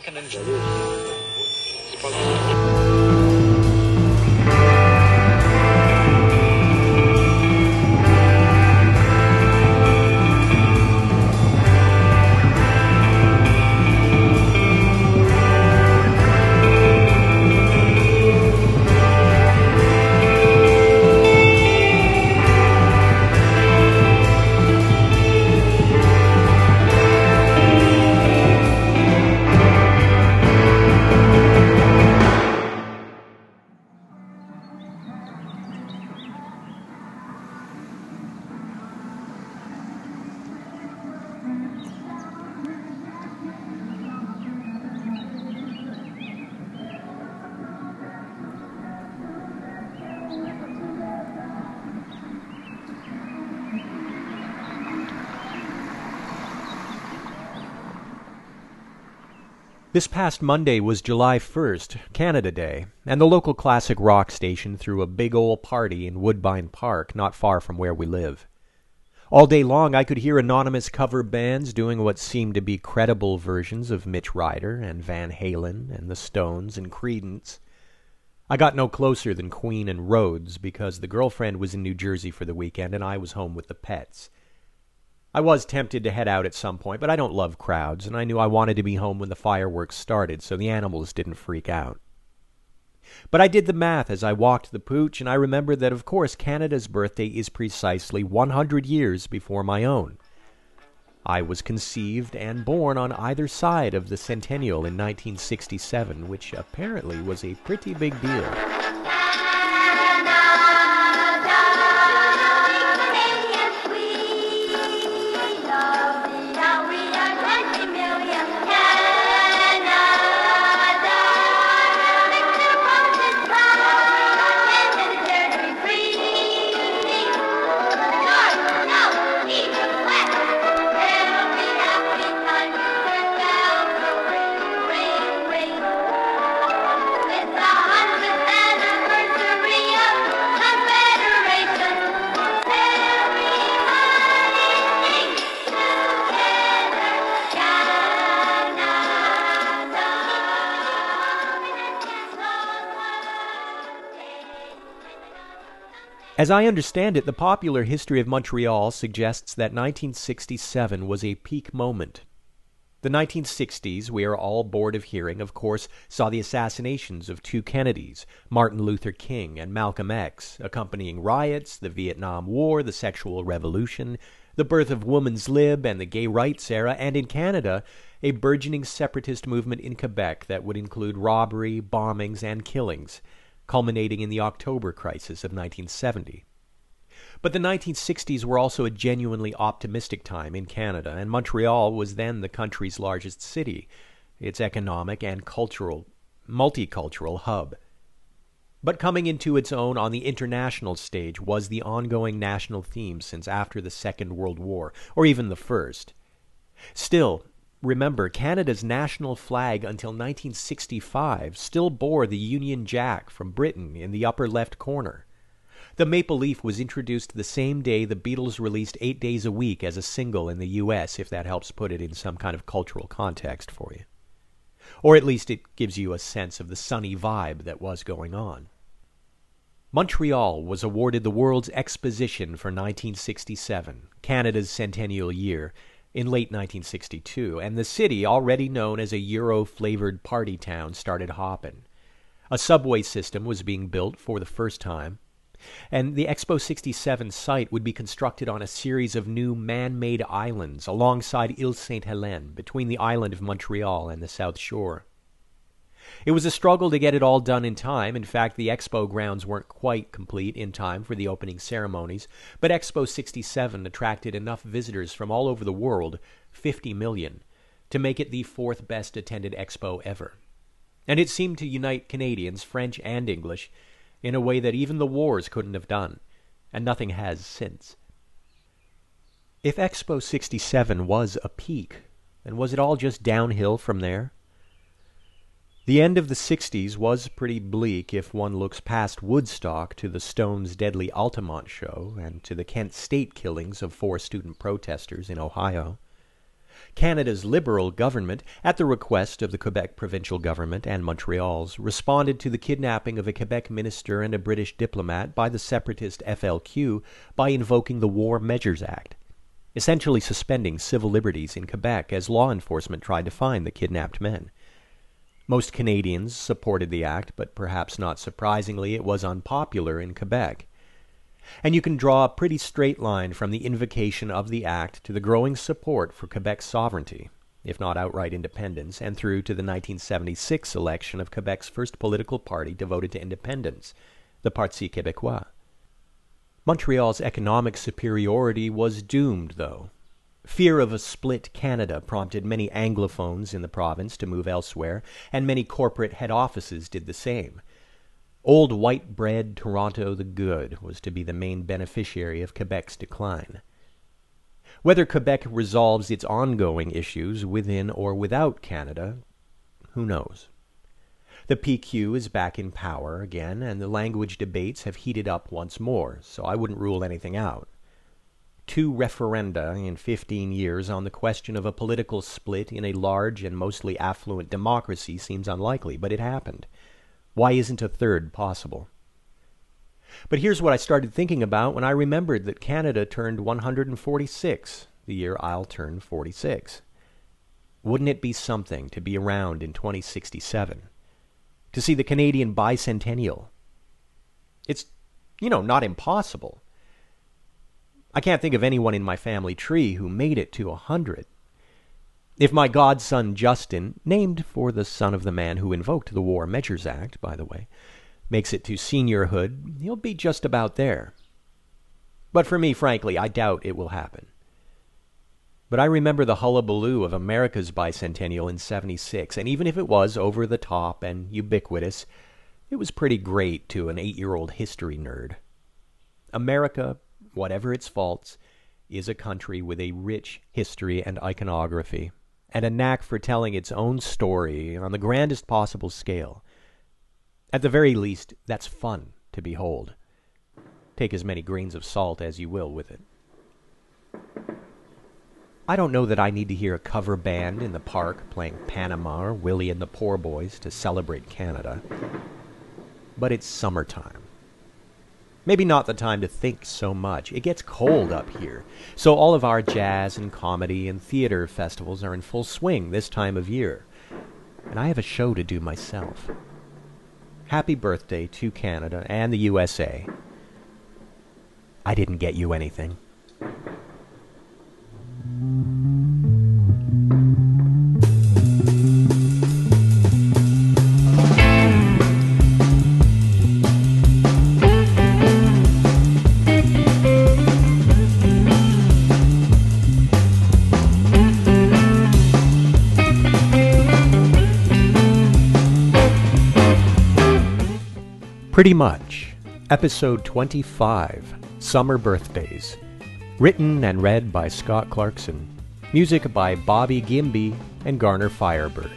I This past Monday was July 1st, Canada Day, and the local classic rock station threw a big old party in Woodbine Park, not far from where we live. All day long I could hear anonymous cover bands doing what seemed to be credible versions of Mitch Ryder and Van Halen and the Stones and Creedence. I got no closer than Queen and Rhodes because the girlfriend was in New Jersey for the weekend and I was home with the pets. I was tempted to head out at some point, but I don't love crowds, and I knew I wanted to be home when the fireworks started so the animals didn't freak out. But I did the math as I walked the pooch, and I remembered that, of course, Canada's birthday is precisely 100 years before my own. I was conceived and born on either side of the centennial in 1967, which apparently was a pretty big deal. As I understand it, the popular history of Montreal suggests that 1967 was a peak moment. The 1960s, we are all bored of hearing, of course, saw the assassinations of two Kennedys, Martin Luther King and Malcolm X, accompanying riots, the Vietnam War, the sexual revolution, the birth of woman's lib and the gay rights era, and in Canada, a burgeoning separatist movement in Quebec that would include robbery, bombings, and killings culminating in the October crisis of 1970. But the 1960s were also a genuinely optimistic time in Canada, and Montreal was then the country's largest city, its economic and cultural, multicultural hub. But coming into its own on the international stage was the ongoing national theme since after the Second World War, or even the First. Still, Remember, Canada's national flag until 1965 still bore the Union Jack from Britain in the upper left corner. The maple leaf was introduced the same day the Beatles released Eight Days a Week as a single in the US, if that helps put it in some kind of cultural context for you. Or at least it gives you a sense of the sunny vibe that was going on. Montreal was awarded the World's Exposition for 1967, Canada's centennial year, in late 1962, and the city, already known as a Euro flavored party town, started hopping. A subway system was being built for the first time, and the Expo 67 site would be constructed on a series of new man made islands alongside Ile Sainte Helene, between the island of Montreal and the South Shore. It was a struggle to get it all done in time. In fact, the expo grounds weren't quite complete in time for the opening ceremonies, but Expo 67 attracted enough visitors from all over the world, 50 million, to make it the fourth best attended expo ever. And it seemed to unite Canadians, French and English, in a way that even the wars couldn't have done, and nothing has since. If Expo 67 was a peak, then was it all just downhill from there? The end of the sixties was pretty bleak if one looks past Woodstock to the Stones' deadly Altamont show and to the Kent State killings of four student protesters in Ohio. Canada's Liberal government, at the request of the Quebec provincial government and Montreal's, responded to the kidnapping of a Quebec minister and a British diplomat by the separatist FLQ by invoking the War Measures Act, essentially suspending civil liberties in Quebec as law enforcement tried to find the kidnapped men. Most Canadians supported the act, but perhaps not surprisingly, it was unpopular in Quebec. And you can draw a pretty straight line from the invocation of the act to the growing support for Quebec's sovereignty, if not outright independence, and through to the 1976 election of Quebec's first political party devoted to independence, the Parti Québécois. Montreal's economic superiority was doomed, though. Fear of a split Canada prompted many Anglophones in the province to move elsewhere, and many corporate head offices did the same. Old white bread Toronto the Good was to be the main beneficiary of Quebec's decline. Whether Quebec resolves its ongoing issues within or without Canada, who knows? The PQ is back in power again, and the language debates have heated up once more, so I wouldn't rule anything out. Two referenda in fifteen years on the question of a political split in a large and mostly affluent democracy seems unlikely, but it happened. Why isn't a third possible? But here's what I started thinking about when I remembered that Canada turned 146 the year I'll turn 46. Wouldn't it be something to be around in 2067? To see the Canadian bicentennial? It's, you know, not impossible. I can't think of anyone in my family tree who made it to a hundred. If my godson Justin, named for the son of the man who invoked the War Measures Act, by the way, makes it to seniorhood, he'll be just about there. But for me, frankly, I doubt it will happen. But I remember the hullabaloo of America's bicentennial in 76, and even if it was over the top and ubiquitous, it was pretty great to an eight year old history nerd. America, whatever its faults, is a country with a rich history and iconography and a knack for telling its own story on the grandest possible scale. At the very least, that's fun to behold. Take as many grains of salt as you will with it. I don't know that I need to hear a cover band in the park playing Panama or Willie and the Poor Boys to celebrate Canada. But it's summertime. Maybe not the time to think so much. It gets cold up here. So all of our jazz and comedy and theater festivals are in full swing this time of year. And I have a show to do myself. Happy birthday to Canada and the USA. I didn't get you anything. Pretty much. Episode 25 Summer Birthdays. Written and read by Scott Clarkson. Music by Bobby Gimby and Garner Firebird.